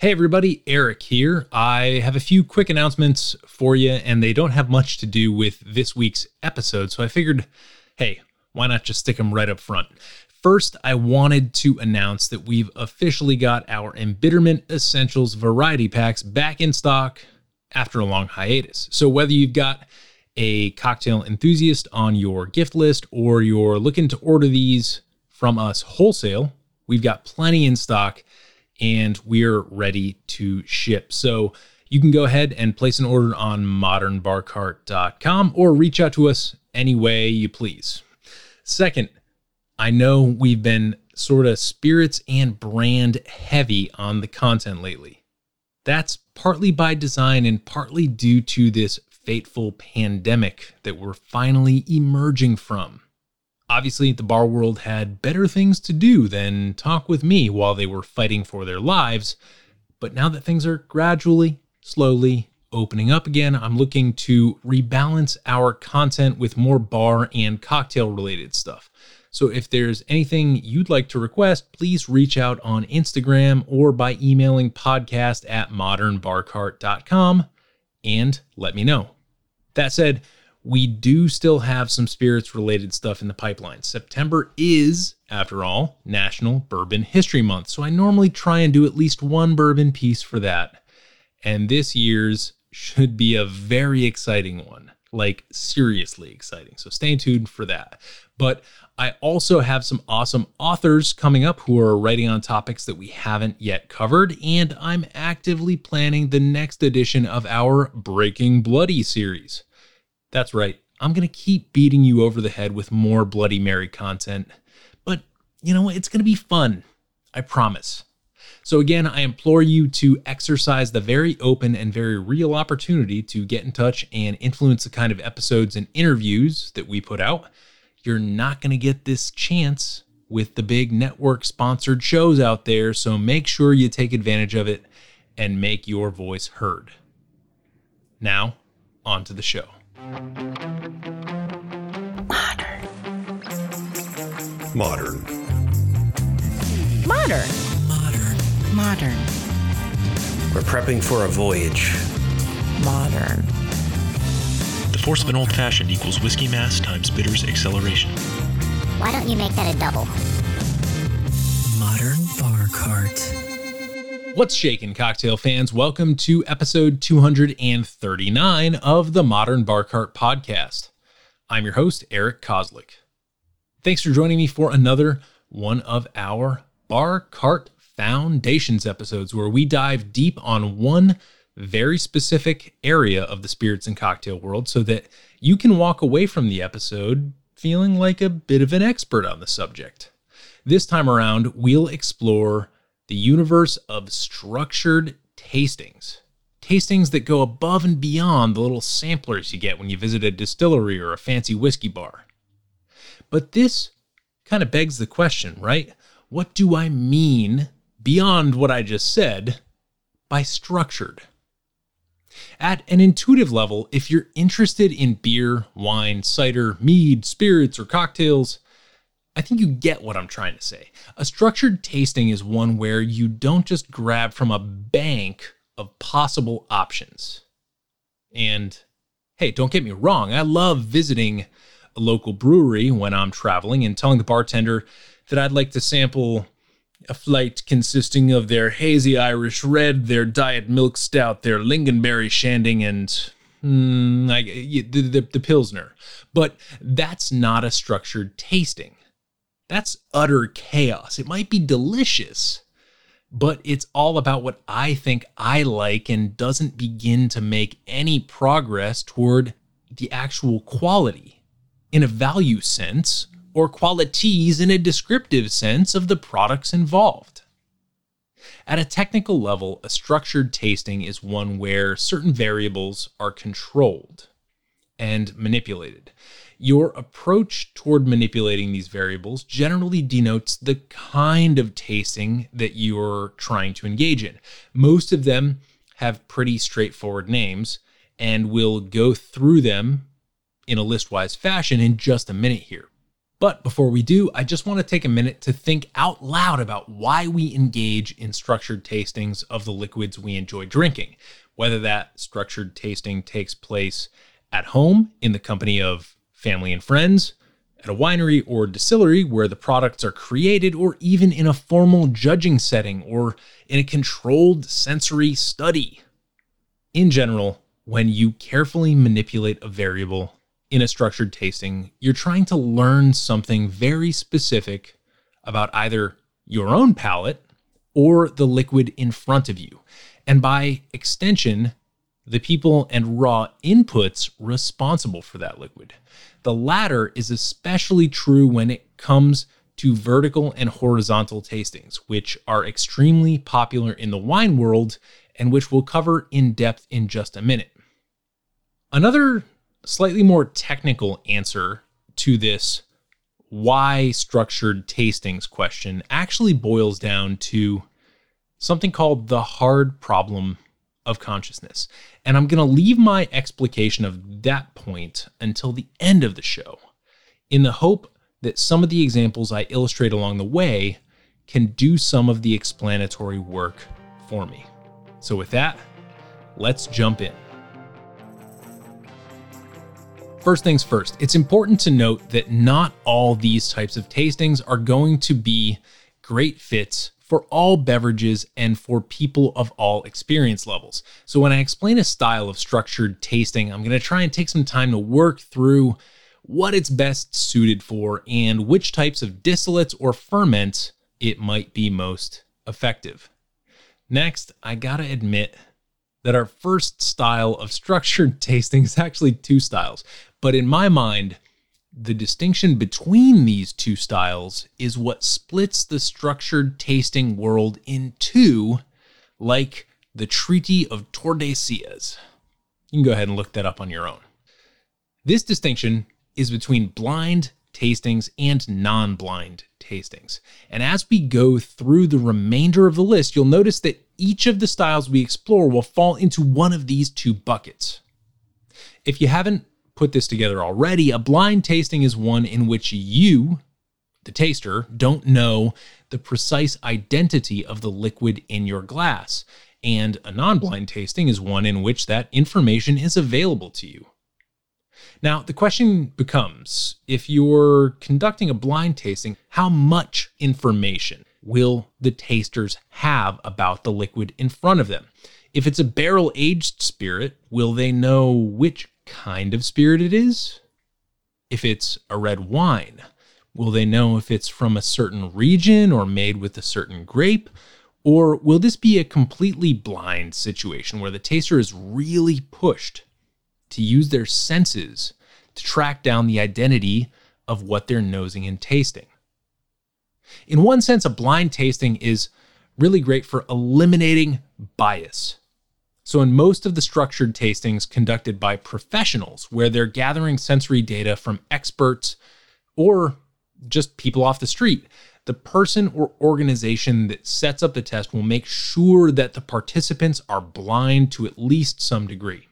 Hey everybody, Eric here. I have a few quick announcements for you, and they don't have much to do with this week's episode, so I figured, hey, why not just stick them right up front? First, I wanted to announce that we've officially got our Embitterment Essentials variety packs back in stock after a long hiatus. So, whether you've got a cocktail enthusiast on your gift list or you're looking to order these from us wholesale, we've got plenty in stock and we're ready to ship. So you can go ahead and place an order on modernbarcart.com or reach out to us any way you please. Second, I know we've been sort of spirits and brand heavy on the content lately. That's partly by design and partly due to this fateful pandemic that we're finally emerging from. Obviously, the bar world had better things to do than talk with me while they were fighting for their lives. But now that things are gradually, slowly opening up again, I'm looking to rebalance our content with more bar and cocktail related stuff. So if there's anything you'd like to request, please reach out on Instagram or by emailing podcast at modernbarcart.com and let me know. That said, we do still have some spirits related stuff in the pipeline. September is, after all, National Bourbon History Month. So I normally try and do at least one bourbon piece for that. And this year's should be a very exciting one, like seriously exciting. So stay tuned for that. But I also have some awesome authors coming up who are writing on topics that we haven't yet covered, and I'm actively planning the next edition of our Breaking Bloody series. That's right. I'm going to keep beating you over the head with more Bloody Mary content. But you know what? It's going to be fun. I promise. So, again, I implore you to exercise the very open and very real opportunity to get in touch and influence the kind of episodes and interviews that we put out. You're not going to get this chance with the big network sponsored shows out there, so make sure you take advantage of it and make your voice heard. Now, on to the show. Modern. Modern. Modern. Modern. Modern. We're prepping for a voyage. Modern. The force of an old fashioned equals whiskey mass times bitters acceleration. Why don't you make that a double? Modern Bar Cart. What's shaking, cocktail fans? Welcome to episode 239 of the Modern Bar Cart podcast. I'm your host, Eric Kozlik. Thanks for joining me for another one of our Bar Cart Foundations episodes where we dive deep on one very specific area of the spirits and cocktail world so that you can walk away from the episode feeling like a bit of an expert on the subject. This time around, we'll explore the universe of structured tastings. Tastings that go above and beyond the little samplers you get when you visit a distillery or a fancy whiskey bar. But this kind of begs the question, right? What do I mean beyond what I just said by structured? At an intuitive level, if you're interested in beer, wine, cider, mead, spirits, or cocktails, I think you get what I'm trying to say. A structured tasting is one where you don't just grab from a bank of possible options. And hey, don't get me wrong, I love visiting a local brewery when I'm traveling and telling the bartender that I'd like to sample a flight consisting of their hazy Irish red, their diet milk stout, their lingonberry shandy, and mm, I, the, the, the pilsner. But that's not a structured tasting. That's utter chaos. It might be delicious, but it's all about what I think I like and doesn't begin to make any progress toward the actual quality in a value sense or qualities in a descriptive sense of the products involved. At a technical level, a structured tasting is one where certain variables are controlled and manipulated. Your approach toward manipulating these variables generally denotes the kind of tasting that you're trying to engage in. Most of them have pretty straightforward names, and we'll go through them in a listwise fashion in just a minute here. But before we do, I just want to take a minute to think out loud about why we engage in structured tastings of the liquids we enjoy drinking, whether that structured tasting takes place at home in the company of family and friends, at a winery or distillery where the products are created, or even in a formal judging setting or in a controlled sensory study. In general, when you carefully manipulate a variable in a structured tasting, you're trying to learn something very specific about either your own palate or the liquid in front of you. And by extension, the people and raw inputs responsible for that liquid. The latter is especially true when it comes to vertical and horizontal tastings, which are extremely popular in the wine world and which we'll cover in depth in just a minute. Another slightly more technical answer to this why structured tastings question actually boils down to something called the hard problem of consciousness. And I'm going to leave my explication of that point until the end of the show in the hope that some of the examples I illustrate along the way can do some of the explanatory work for me. So, with that, let's jump in. First things first, it's important to note that not all these types of tastings are going to be great fits for all beverages and for people of all experience levels. So, when I explain a style of structured tasting, I'm going to try and take some time to work through what it's best suited for and which types of distillates or ferments it might be most effective. Next, I gotta admit that our first style of structured tasting is actually two styles. But in my mind, the distinction between these two styles is what splits the structured tasting world in two, like the Treaty of Tordesillas. You can go ahead and look that up on your own. This distinction is between blind tastings and non blind tastings. And as we go through the remainder of the list, you'll notice that each of the styles we explore will fall into one of these two buckets. If you haven't put this together already, a blind tasting is one in which you, the taster, don't know the precise identity of the liquid in your glass. And a non blind tasting is one in which that information is available to you. Now, the question becomes if you're conducting a blind tasting, how much information will the tasters have about the liquid in front of them? If it's a barrel aged spirit, will they know which kind of spirit it is? If it's a red wine, will they know if it's from a certain region or made with a certain grape? Or will this be a completely blind situation where the taster is really pushed to use their senses to track down the identity of what they're nosing and tasting? In one sense, a blind tasting is really great for eliminating bias. So, in most of the structured tastings conducted by professionals, where they're gathering sensory data from experts or just people off the street, the person or organization that sets up the test will make sure that the participants are blind to at least some degree.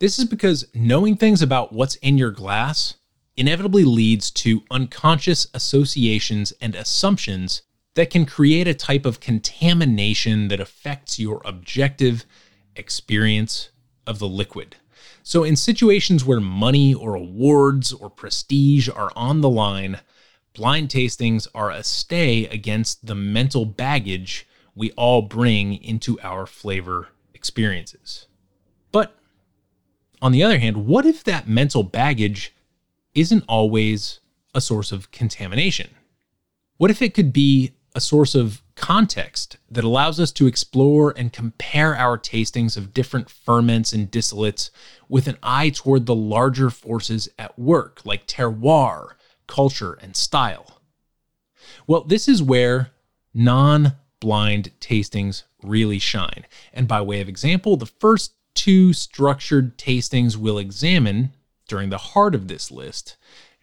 This is because knowing things about what's in your glass inevitably leads to unconscious associations and assumptions that can create a type of contamination that affects your objective experience of the liquid. So, in situations where money or awards or prestige are on the line, blind tastings are a stay against the mental baggage we all bring into our flavor experiences. But on the other hand, what if that mental baggage isn't always a source of contamination? What if it could be a source of context that allows us to explore and compare our tastings of different ferments and distillates with an eye toward the larger forces at work, like terroir, culture, and style? Well, this is where non blind tastings really shine. And by way of example, the first two structured tastings we'll examine during the heart of this list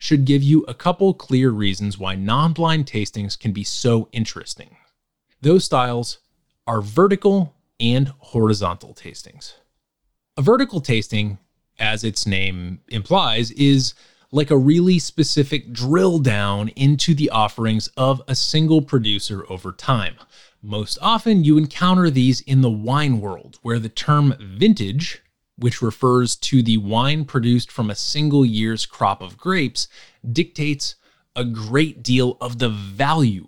should give you a couple clear reasons why non blind tastings can be so interesting. Those styles are vertical and horizontal tastings. A vertical tasting, as its name implies, is like a really specific drill down into the offerings of a single producer over time. Most often, you encounter these in the wine world, where the term vintage, which refers to the wine produced from a single year's crop of grapes, dictates a great deal of the value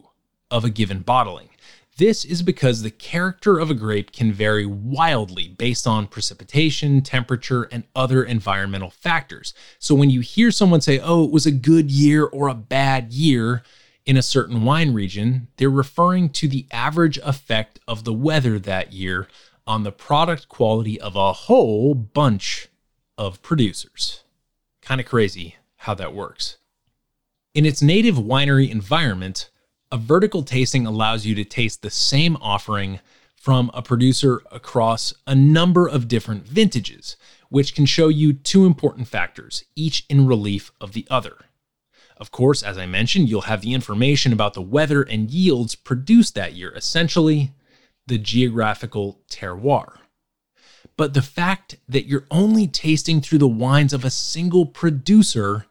of a given bottling. This is because the character of a grape can vary wildly based on precipitation, temperature, and other environmental factors. So when you hear someone say, oh, it was a good year or a bad year in a certain wine region, they're referring to the average effect of the weather that year on the product quality of a whole bunch of producers. Kind of crazy how that works. In its native winery environment, a vertical tasting allows you to taste the same offering from a producer across a number of different vintages, which can show you two important factors, each in relief of the other. Of course, as I mentioned, you'll have the information about the weather and yields produced that year, essentially, the geographical terroir. But the fact that you're only tasting through the wines of a single producer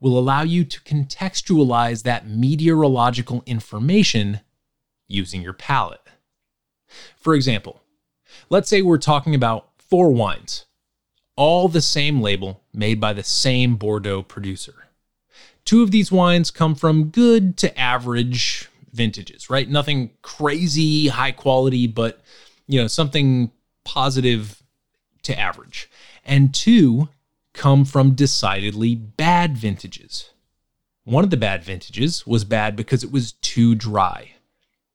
will allow you to contextualize that meteorological information using your palate. For example, let's say we're talking about four wines, all the same label made by the same Bordeaux producer. Two of these wines come from good to average vintages, right? Nothing crazy high quality, but you know, something positive to average. And two come from decidedly bad vintages. One of the bad vintages was bad because it was too dry,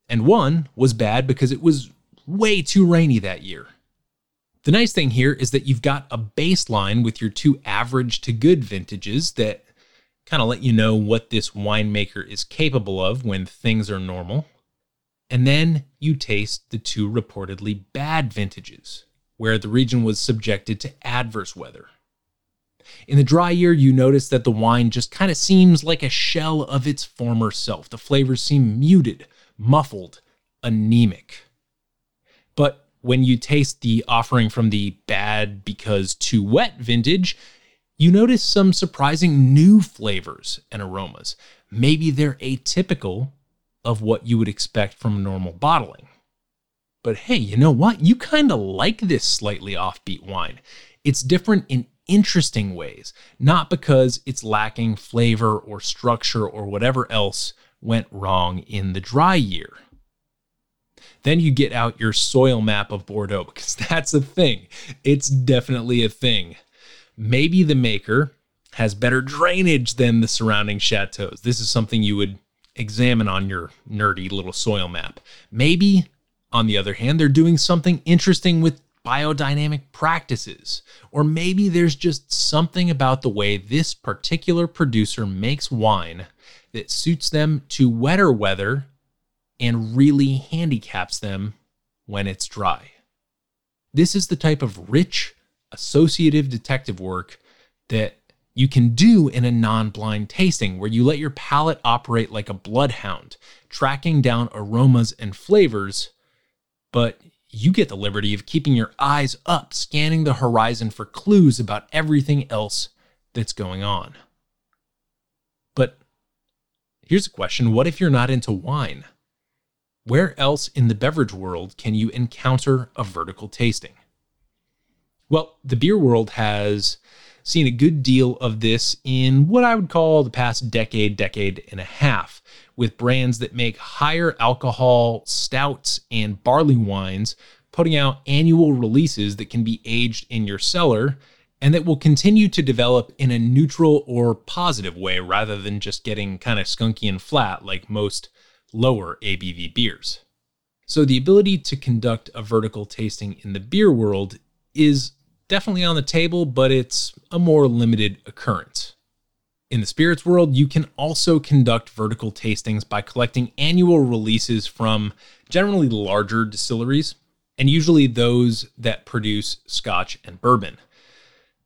and one was bad because it was way too rainy that year. The nice thing here is that you've got a baseline with your two average to good vintages that kind of let you know what this winemaker is capable of when things are normal. And then you taste the two reportedly bad vintages, where the region was subjected to adverse weather. In the dry year, you notice that the wine just kind of seems like a shell of its former self. The flavors seem muted, muffled, anemic. But when you taste the offering from the bad because too wet vintage, you notice some surprising new flavors and aromas. Maybe they're atypical of what you would expect from normal bottling. But hey, you know what? You kind of like this slightly offbeat wine. It's different in interesting ways, not because it's lacking flavor or structure or whatever else went wrong in the dry year. Then you get out your soil map of Bordeaux because that's a thing. It's definitely a thing. Maybe the maker has better drainage than the surrounding chateaus. This is something you would examine on your nerdy little soil map. Maybe, on the other hand, they're doing something interesting with biodynamic practices. Or maybe there's just something about the way this particular producer makes wine that suits them to wetter weather and really handicaps them when it's dry. This is the type of rich, associative detective work that you can do in a non blind tasting where you let your palate operate like a bloodhound, tracking down aromas and flavors, but you get the liberty of keeping your eyes up, scanning the horizon for clues about everything else that's going on. But here's a question what if you're not into wine? Where else in the beverage world can you encounter a vertical tasting? Well, the beer world has seen a good deal of this in what I would call the past decade, decade and a half, with brands that make higher alcohol stouts and barley wines putting out annual releases that can be aged in your cellar and that will continue to develop in a neutral or positive way rather than just getting kind of skunky and flat like most lower ABV beers. So, the ability to conduct a vertical tasting in the beer world is definitely on the table, but it's a more limited occurrence. In the spirits world, you can also conduct vertical tastings by collecting annual releases from generally larger distilleries, and usually those that produce scotch and bourbon.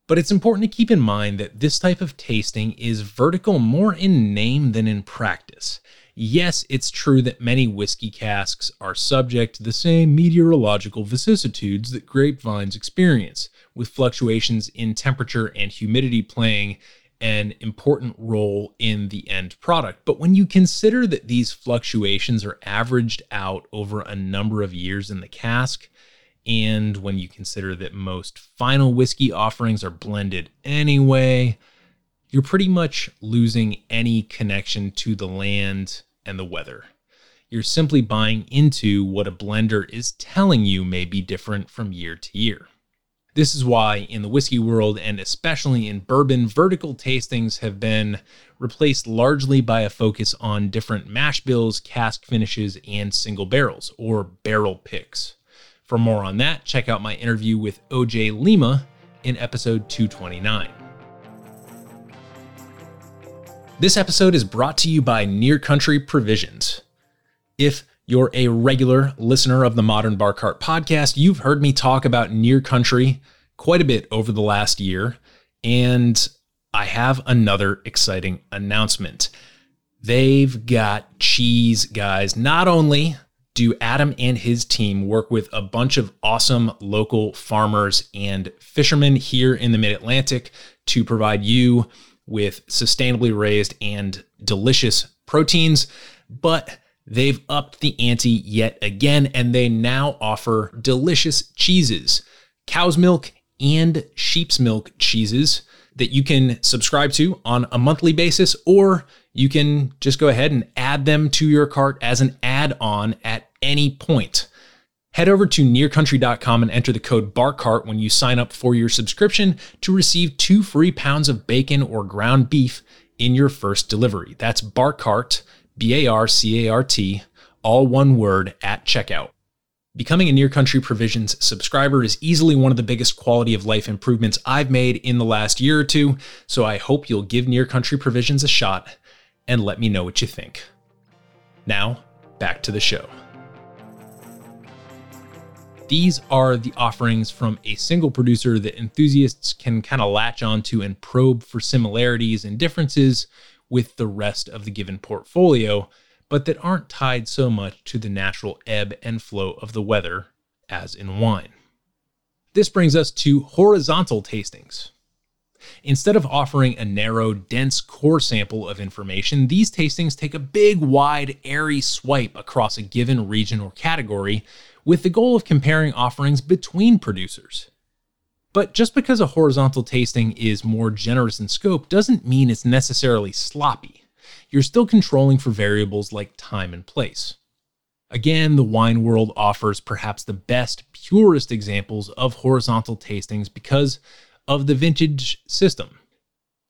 But it's important to keep in mind that this type of tasting is vertical more in name than in practice. Yes, it's true that many whiskey casks are subject to the same meteorological vicissitudes that grapevines experience, with fluctuations in temperature and humidity playing an important role in the end product. But when you consider that these fluctuations are averaged out over a number of years in the cask, and when you consider that most final whiskey offerings are blended anyway, you're pretty much losing any connection to the land and the weather. You're simply buying into what a blender is telling you may be different from year to year. This is why, in the whiskey world and especially in bourbon, vertical tastings have been replaced largely by a focus on different mash bills, cask finishes, and single barrels, or barrel picks. For more on that, check out my interview with OJ Lima in episode 229. This episode is brought to you by Near Country Provisions. If you're a regular listener of the Modern Bar Cart podcast, you've heard me talk about Near Country quite a bit over the last year, and I have another exciting announcement. They've got cheese, guys. Not only do Adam and his team work with a bunch of awesome local farmers and fishermen here in the mid Atlantic to provide you with sustainably raised and delicious proteins, but They've upped the ante yet again, and they now offer delicious cheeses, cow's milk and sheep's milk cheeses that you can subscribe to on a monthly basis, or you can just go ahead and add them to your cart as an add on at any point. Head over to nearcountry.com and enter the code BARCART when you sign up for your subscription to receive two free pounds of bacon or ground beef in your first delivery. That's BARCART B A R C A R T, all one word at checkout. Becoming a Near Country Provisions subscriber is easily one of the biggest quality of life improvements I've made in the last year or two, so I hope you'll give Near Country Provisions a shot and let me know what you think. Now, back to the show. These are the offerings from a single producer that enthusiasts can kind of latch onto and probe for similarities and differences with the rest of the given portfolio, but that aren't tied so much to the natural ebb and flow of the weather as in wine. This brings us to horizontal tastings. Instead of offering a narrow, dense core sample of information, these tastings take a big, wide, airy swipe across a given region or category with the goal of comparing offerings between producers. But just because a horizontal tasting is more generous in scope doesn't mean it's necessarily sloppy. You're still controlling for variables like time and place. Again, the wine world offers perhaps the best, purest examples of horizontal tastings because of the vintage system.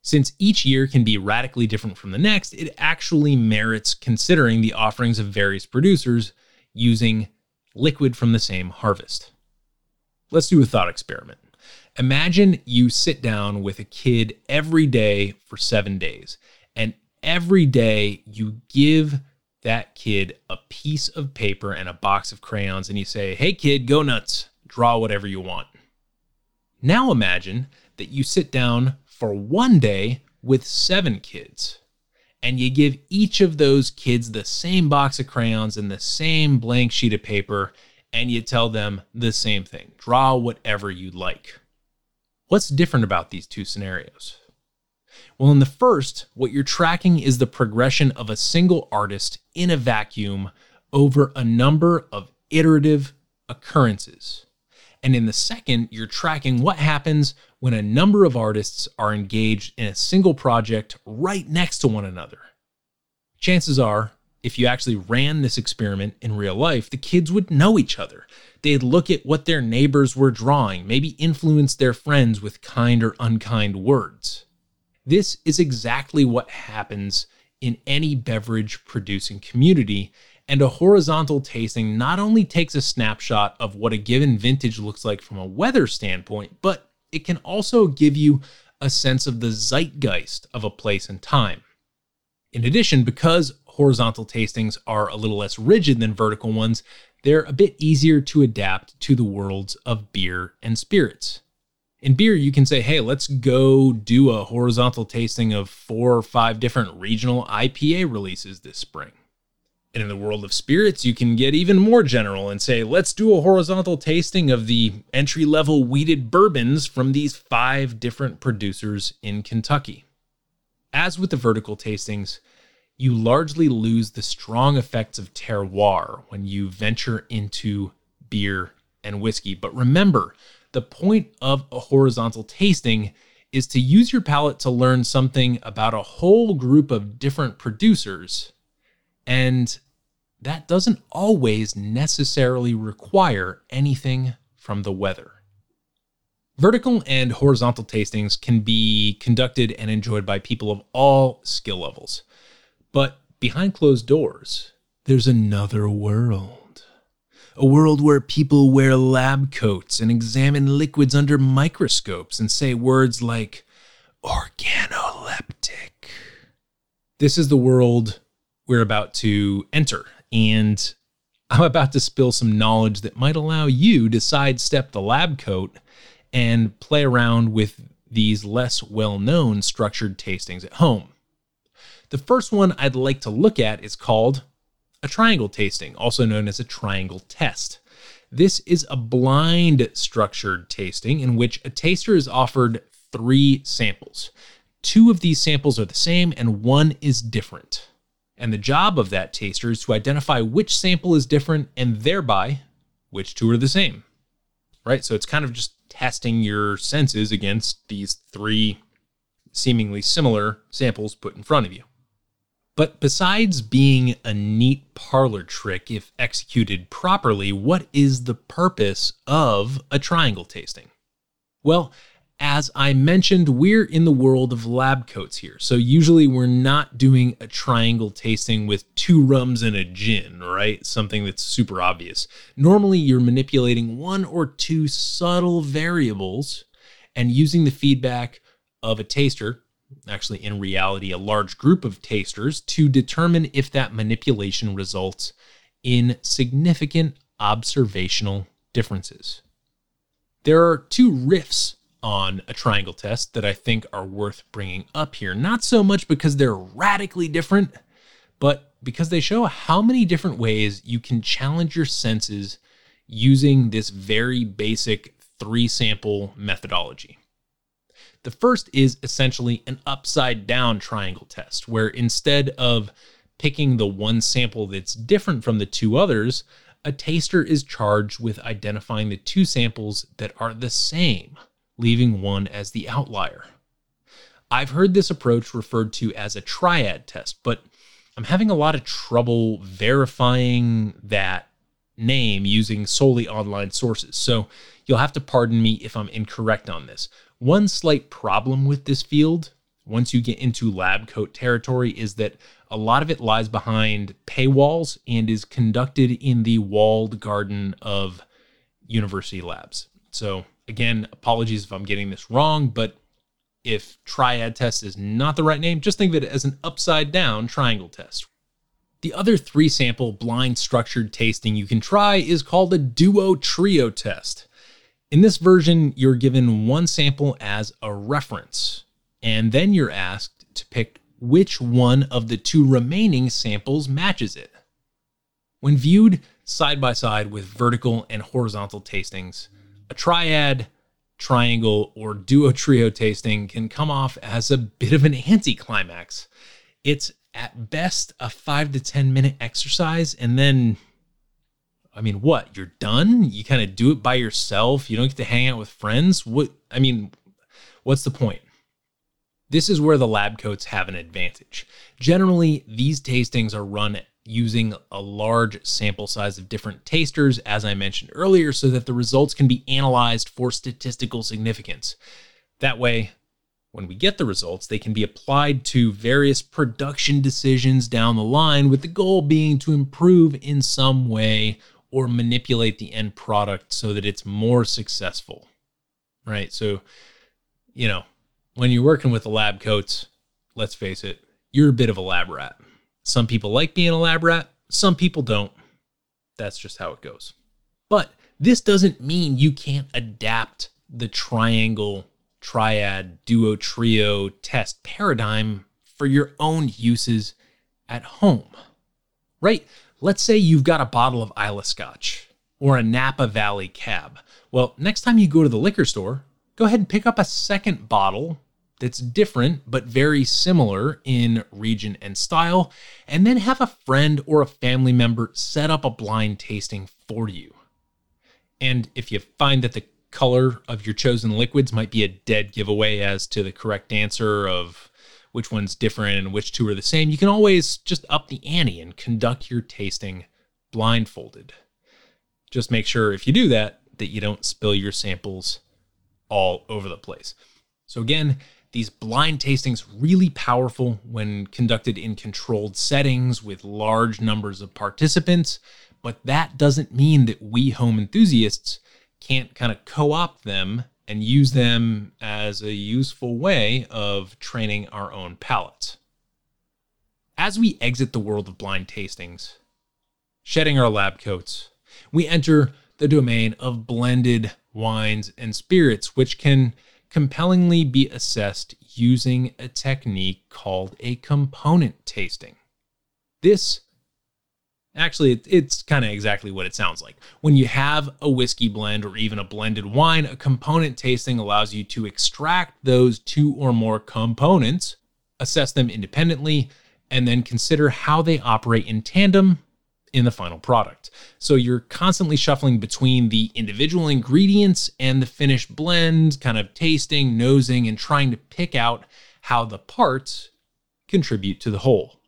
Since each year can be radically different from the next, it actually merits considering the offerings of various producers using liquid from the same harvest. Let's do a thought experiment. Imagine you sit down with a kid every day for seven days, and every day you give that kid a piece of paper and a box of crayons, and you say, Hey, kid, go nuts, draw whatever you want. Now imagine that you sit down for one day with seven kids, and you give each of those kids the same box of crayons and the same blank sheet of paper, and you tell them the same thing draw whatever you like. What's different about these two scenarios? Well, in the first, what you're tracking is the progression of a single artist in a vacuum over a number of iterative occurrences. And in the second, you're tracking what happens when a number of artists are engaged in a single project right next to one another. Chances are if you actually ran this experiment in real life, the kids would know each other. They'd look at what their neighbors were drawing, maybe influence their friends with kind or unkind words. This is exactly what happens in any beverage producing community, and a horizontal tasting not only takes a snapshot of what a given vintage looks like from a weather standpoint, but it can also give you a sense of the zeitgeist of a place and time. In addition, because horizontal tastings are a little less rigid than vertical ones, they're a bit easier to adapt to the worlds of beer and spirits. In beer, you can say, hey, let's go do a horizontal tasting of four or five different regional IPA releases this spring. And in the world of spirits, you can get even more general and say, let's do a horizontal tasting of the entry level wheated bourbons from these five different producers in Kentucky. As with the vertical tastings, you largely lose the strong effects of terroir when you venture into beer and whiskey. But remember, the point of a horizontal tasting is to use your palate to learn something about a whole group of different producers. And that doesn't always necessarily require anything from the weather. Vertical and horizontal tastings can be conducted and enjoyed by people of all skill levels. But behind closed doors, there's another world. A world where people wear lab coats and examine liquids under microscopes and say words like organoleptic. This is the world we're about to enter, and I'm about to spill some knowledge that might allow you to sidestep the lab coat and play around with these less well known structured tastings at home. The first one I'd like to look at is called a triangle tasting, also known as a triangle test. This is a blind structured tasting in which a taster is offered three samples. Two of these samples are the same and one is different. And the job of that taster is to identify which sample is different and thereby which two are the same. Right? So it's kind of just testing your senses against these three seemingly similar samples put in front of you. But besides being a neat parlor trick, if executed properly, what is the purpose of a triangle tasting? Well, as I mentioned, we're in the world of lab coats here. So usually we're not doing a triangle tasting with two rums and a gin, right? Something that's super obvious. Normally you're manipulating one or two subtle variables and using the feedback of a taster, actually in reality a large group of tasters, to determine if that manipulation results in significant observational differences. There are two riffs on a triangle test that I think are worth bringing up here. Not so much because they're radically different, but because they show how many different ways you can challenge your senses using this very basic three sample methodology. The first is essentially an upside down triangle test, where instead of picking the one sample that's different from the two others, a taster is charged with identifying the two samples that are the same leaving one as the outlier. I've heard this approach referred to as a triad test, but I'm having a lot of trouble verifying that name using solely online sources. So you'll have to pardon me if I'm incorrect on this. One slight problem with this field, once you get into lab coat territory, is that a lot of it lies behind paywalls and is conducted in the walled garden of university labs. So Again, apologies if I'm getting this wrong, but if triad test is not the right name, just think of it as an upside down triangle test. The other three sample blind structured tasting you can try is called a duo trio test. In this version, you're given one sample as a reference, and then you're asked to pick which one of the two remaining samples matches it. When viewed side by side with vertical and horizontal tastings, a triad, triangle, or duo trio tasting can come off as a bit of an anticlimax. It's at best a five to 10 minute exercise, and then, I mean, what? You're done? You kind of do it by yourself? You don't get to hang out with friends? What? I mean, what's the point? This is where the lab coats have an advantage. Generally, these tastings are run using a large sample size of different tasters, as I mentioned earlier, so that the results can be analyzed for statistical significance. That way, when we get the results, they can be applied to various production decisions down the line, with the goal being to improve in some way or manipulate the end product so that it's more successful. Right? So, you know, when you're working with the lab coats, let's face it, you're a bit of a lab rat. Some people like being a lab rat, some people don't. That's just how it goes. But this doesn't mean you can't adapt the triangle, triad, duo, trio test paradigm for your own uses at home. Right? Let's say you've got a bottle of Islay Scotch or a Napa Valley cab. Well, next time you go to the liquor store, go ahead and pick up a second bottle that's different but very similar in region and style, and then have a friend or a family member set up a blind tasting for you. And if you find that the color of your chosen liquids might be a dead giveaway as to the correct answer of which one's different and which two are the same, you can always just up the ante and conduct your tasting blindfolded. Just make sure if you do that, that you don't spill your samples all over the place. So, again, these blind tastings really powerful when conducted in controlled settings with large numbers of participants, but that doesn't mean that we home enthusiasts can't kind of co-opt them and use them as a useful way of training our own palates. As we exit the world of blind tastings, shedding our lab coats, we enter the domain of blended wines and spirits, which can compellingly be assessed using a technique called a component tasting. This actually it's kind of exactly what it sounds like. When you have a whiskey blend or even a blended wine, a component tasting allows you to extract those two or more components, assess them independently, and then consider how they operate in tandem in the final product. So you're constantly shuffling between the individual ingredients and the finished blend, kind of tasting, nosing, and trying to pick out how the parts contribute to the whole.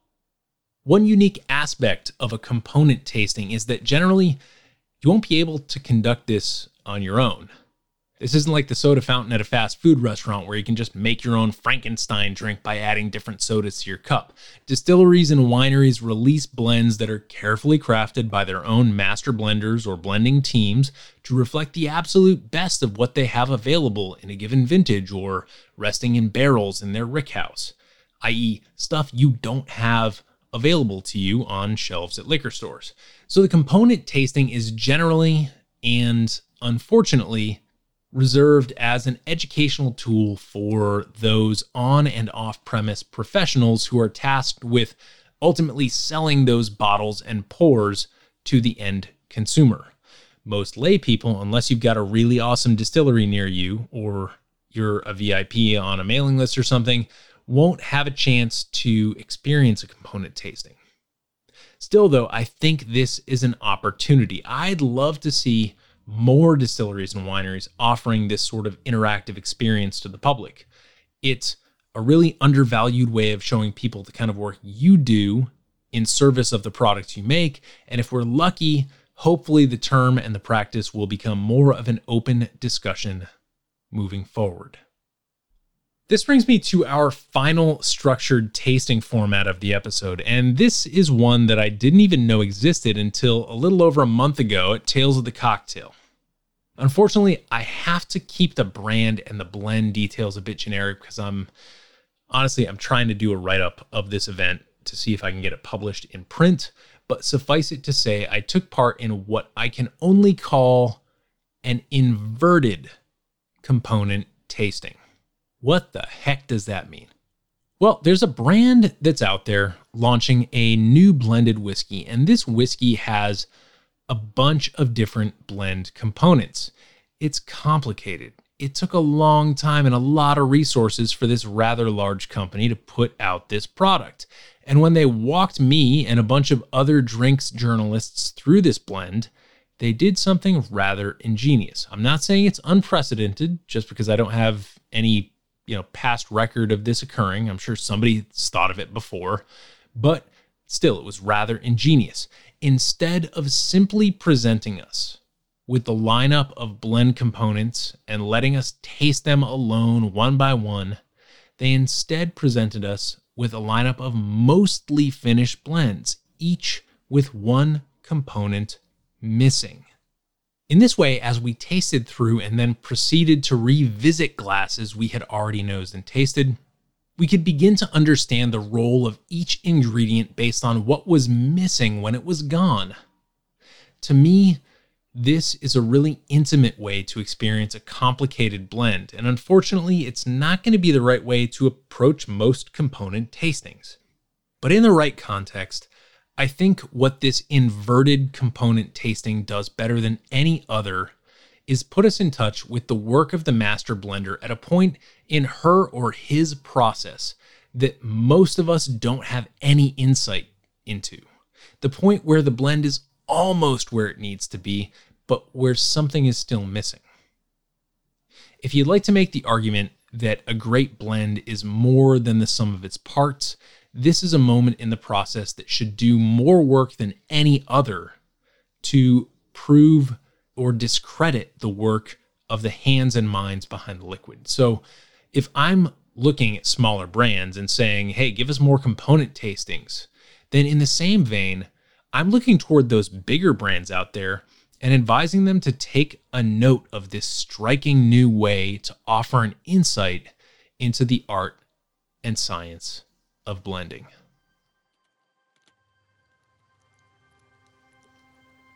One unique aspect of a component tasting is that generally you won't be able to conduct this on your own. This isn't like the soda fountain at a fast food restaurant where you can just make your own Frankenstein drink by adding different sodas to your cup. Distilleries and wineries release blends that are carefully crafted by their own master blenders or blending teams to reflect the absolute best of what they have available in a given vintage or resting in barrels in their rickhouse, i.e., stuff you don't have available to you on shelves at liquor stores. So the component tasting is generally and unfortunately reserved as an educational tool for those on and off premise professionals who are tasked with ultimately selling those bottles and pours to the end consumer. Most lay people, unless you've got a really awesome distillery near you or you're a VIP on a mailing list or something, won't have a chance to experience a component tasting. Still, though, I think this is an opportunity. I'd love to see more distilleries and wineries offering this sort of interactive experience to the public. It's a really undervalued way of showing people the kind of work you do in service of the products you make. And if we're lucky, hopefully the term and the practice will become more of an open discussion moving forward. This brings me to our final structured tasting format of the episode, and this is one that I didn't even know existed until a little over a month ago at Tales of the Cocktail. Unfortunately, I have to keep the brand and the blend details a bit generic because I'm honestly I'm trying to do a write up of this event to see if I can get it published in print, but suffice it to say I took part in what I can only call an inverted component tasting. What the heck does that mean? Well, there's a brand that's out there launching a new blended whiskey, and this whiskey has a bunch of different blend components. It's complicated. It took a long time and a lot of resources for this rather large company to put out this product. And when they walked me and a bunch of other drinks journalists through this blend, they did something rather ingenious. I'm not saying it's unprecedented just because I don't have any you know past record of this occurring. I'm sure somebody's thought of it before, but still, it was rather ingenious. Instead of simply presenting us with the lineup of blend components and letting us taste them alone one by one, they instead presented us with a lineup of mostly finished blends, each with one component missing. In this way, as we tasted through and then proceeded to revisit glasses we had already nosed and tasted, we could begin to understand the role of each ingredient based on what was missing when it was gone. To me, this is a really intimate way to experience a complicated blend, and unfortunately, it's not going to be the right way to approach most component tastings. But in the right context, I think what this inverted component tasting does better than any other is put us in touch with the work of the master blender at a point in her or his process that most of us don't have any insight into. The point where the blend is almost where it needs to be, but where something is still missing. If you'd like to make the argument that a great blend is more than the sum of its parts, this is a moment in the process that should do more work than any other to prove or discredit the work of the hands and minds behind the liquid. So if I'm looking at smaller brands and saying, hey, give us more component tastings, then in the same vein, I'm looking toward those bigger brands out there and advising them to take a note of this striking new way to offer an insight into the art and science of blending.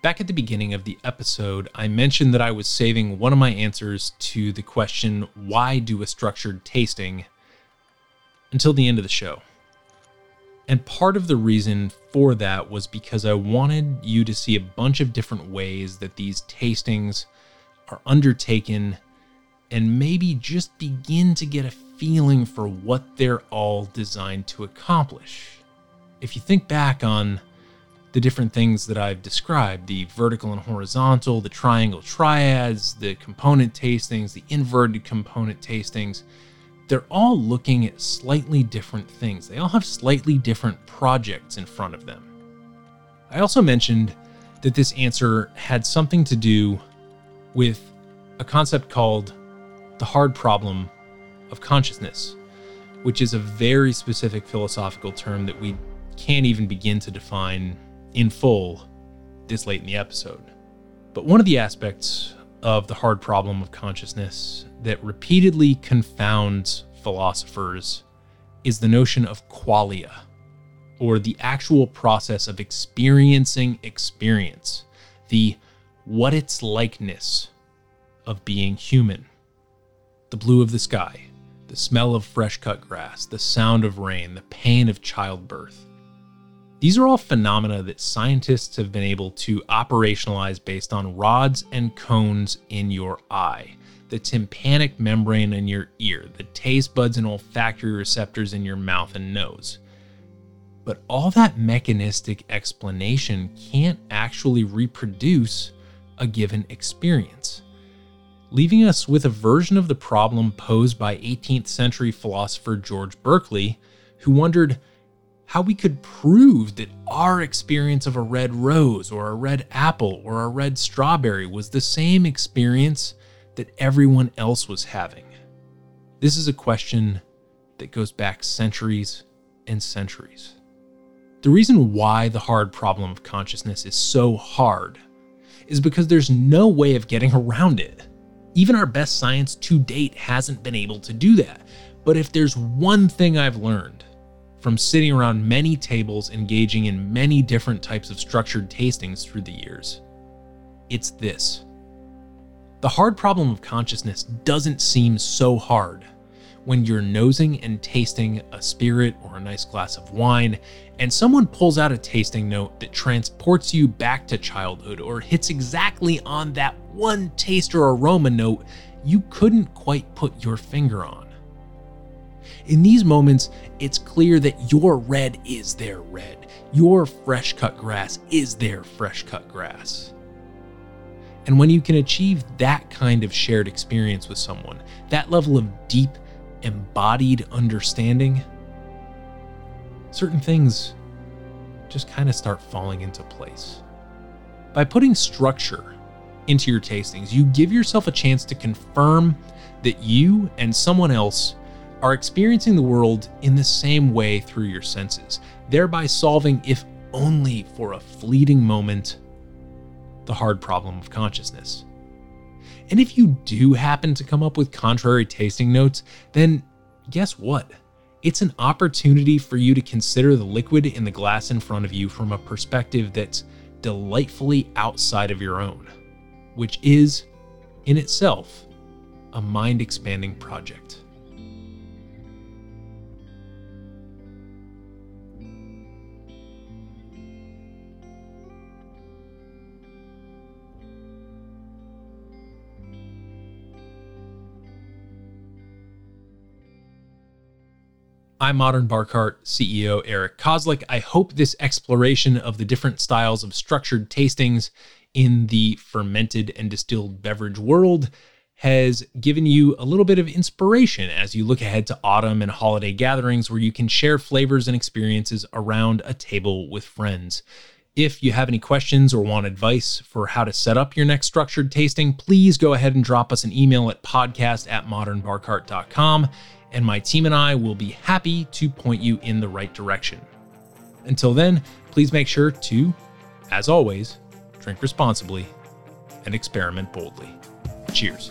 Back at the beginning of the episode, I mentioned that I was saving one of my answers to the question, why do a structured tasting, until the end of the show. And part of the reason for that was because I wanted you to see a bunch of different ways that these tastings are undertaken and maybe just begin to get a feeling for what they're all designed to accomplish. If you think back on the different things that I've described the vertical and horizontal, the triangle triads, the component tastings, the inverted component tastings they're all looking at slightly different things. They all have slightly different projects in front of them. I also mentioned that this answer had something to do with a concept called the hard problem of consciousness, which is a very specific philosophical term that we can't even begin to define in full this late in the episode. But one of the aspects of the hard problem of consciousness that repeatedly confounds philosophers is the notion of qualia, or the actual process of experiencing experience, the what it's likeness of being human. The blue of the sky, the smell of fresh cut grass, the sound of rain, the pain of childbirth. These are all phenomena that scientists have been able to operationalize based on rods and cones in your eye, the tympanic membrane in your ear, the taste buds and olfactory receptors in your mouth and nose. But all that mechanistic explanation can't actually reproduce a given experience, leaving us with a version of the problem posed by 18th century philosopher George Berkeley, who wondered how we could prove that our experience of a red rose or a red apple or a red strawberry was the same experience that everyone else was having. This is a question that goes back centuries and centuries. The reason why the hard problem of consciousness is so hard is because there's no way of getting around it. Even our best science to date hasn't been able to do that. But if there's one thing I've learned, from sitting around many tables engaging in many different types of structured tastings through the years. It's this. The hard problem of consciousness doesn't seem so hard when you're nosing and tasting a spirit or a nice glass of wine, and someone pulls out a tasting note that transports you back to childhood or hits exactly on that one taste or aroma note you couldn't quite put your finger on. In these moments, it's clear that your red is their red. Your fresh cut grass is their fresh cut grass. And when you can achieve that kind of shared experience with someone, that level of deep, embodied understanding, certain things just kind of start falling into place. By putting structure into your tastings, you give yourself a chance to confirm that you and someone else are experiencing the world in the same way through your senses, thereby solving, if only for a fleeting moment, the hard problem of consciousness. And if you do happen to come up with contrary tasting notes, then guess what? It's an opportunity for you to consider the liquid in the glass in front of you from a perspective that's delightfully outside of your own, which is, in itself, a mind expanding project. I'm Modern Bar Cart CEO Eric Kozlik. I hope this exploration of the different styles of structured tastings in the fermented and distilled beverage world has given you a little bit of inspiration as you look ahead to autumn and holiday gatherings where you can share flavors and experiences around a table with friends. If you have any questions or want advice for how to set up your next structured tasting, please go ahead and drop us an email at podcast at modernbarcart.com, and my team and I will be happy to point you in the right direction. Until then, please make sure to, as always, drink responsibly and experiment boldly. Cheers.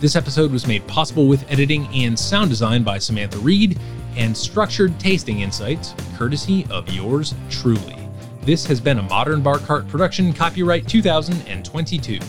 This episode was made possible with editing and sound design by Samantha Reed and structured tasting insights courtesy of yours truly. This has been a Modern Bar Cart production, copyright 2022.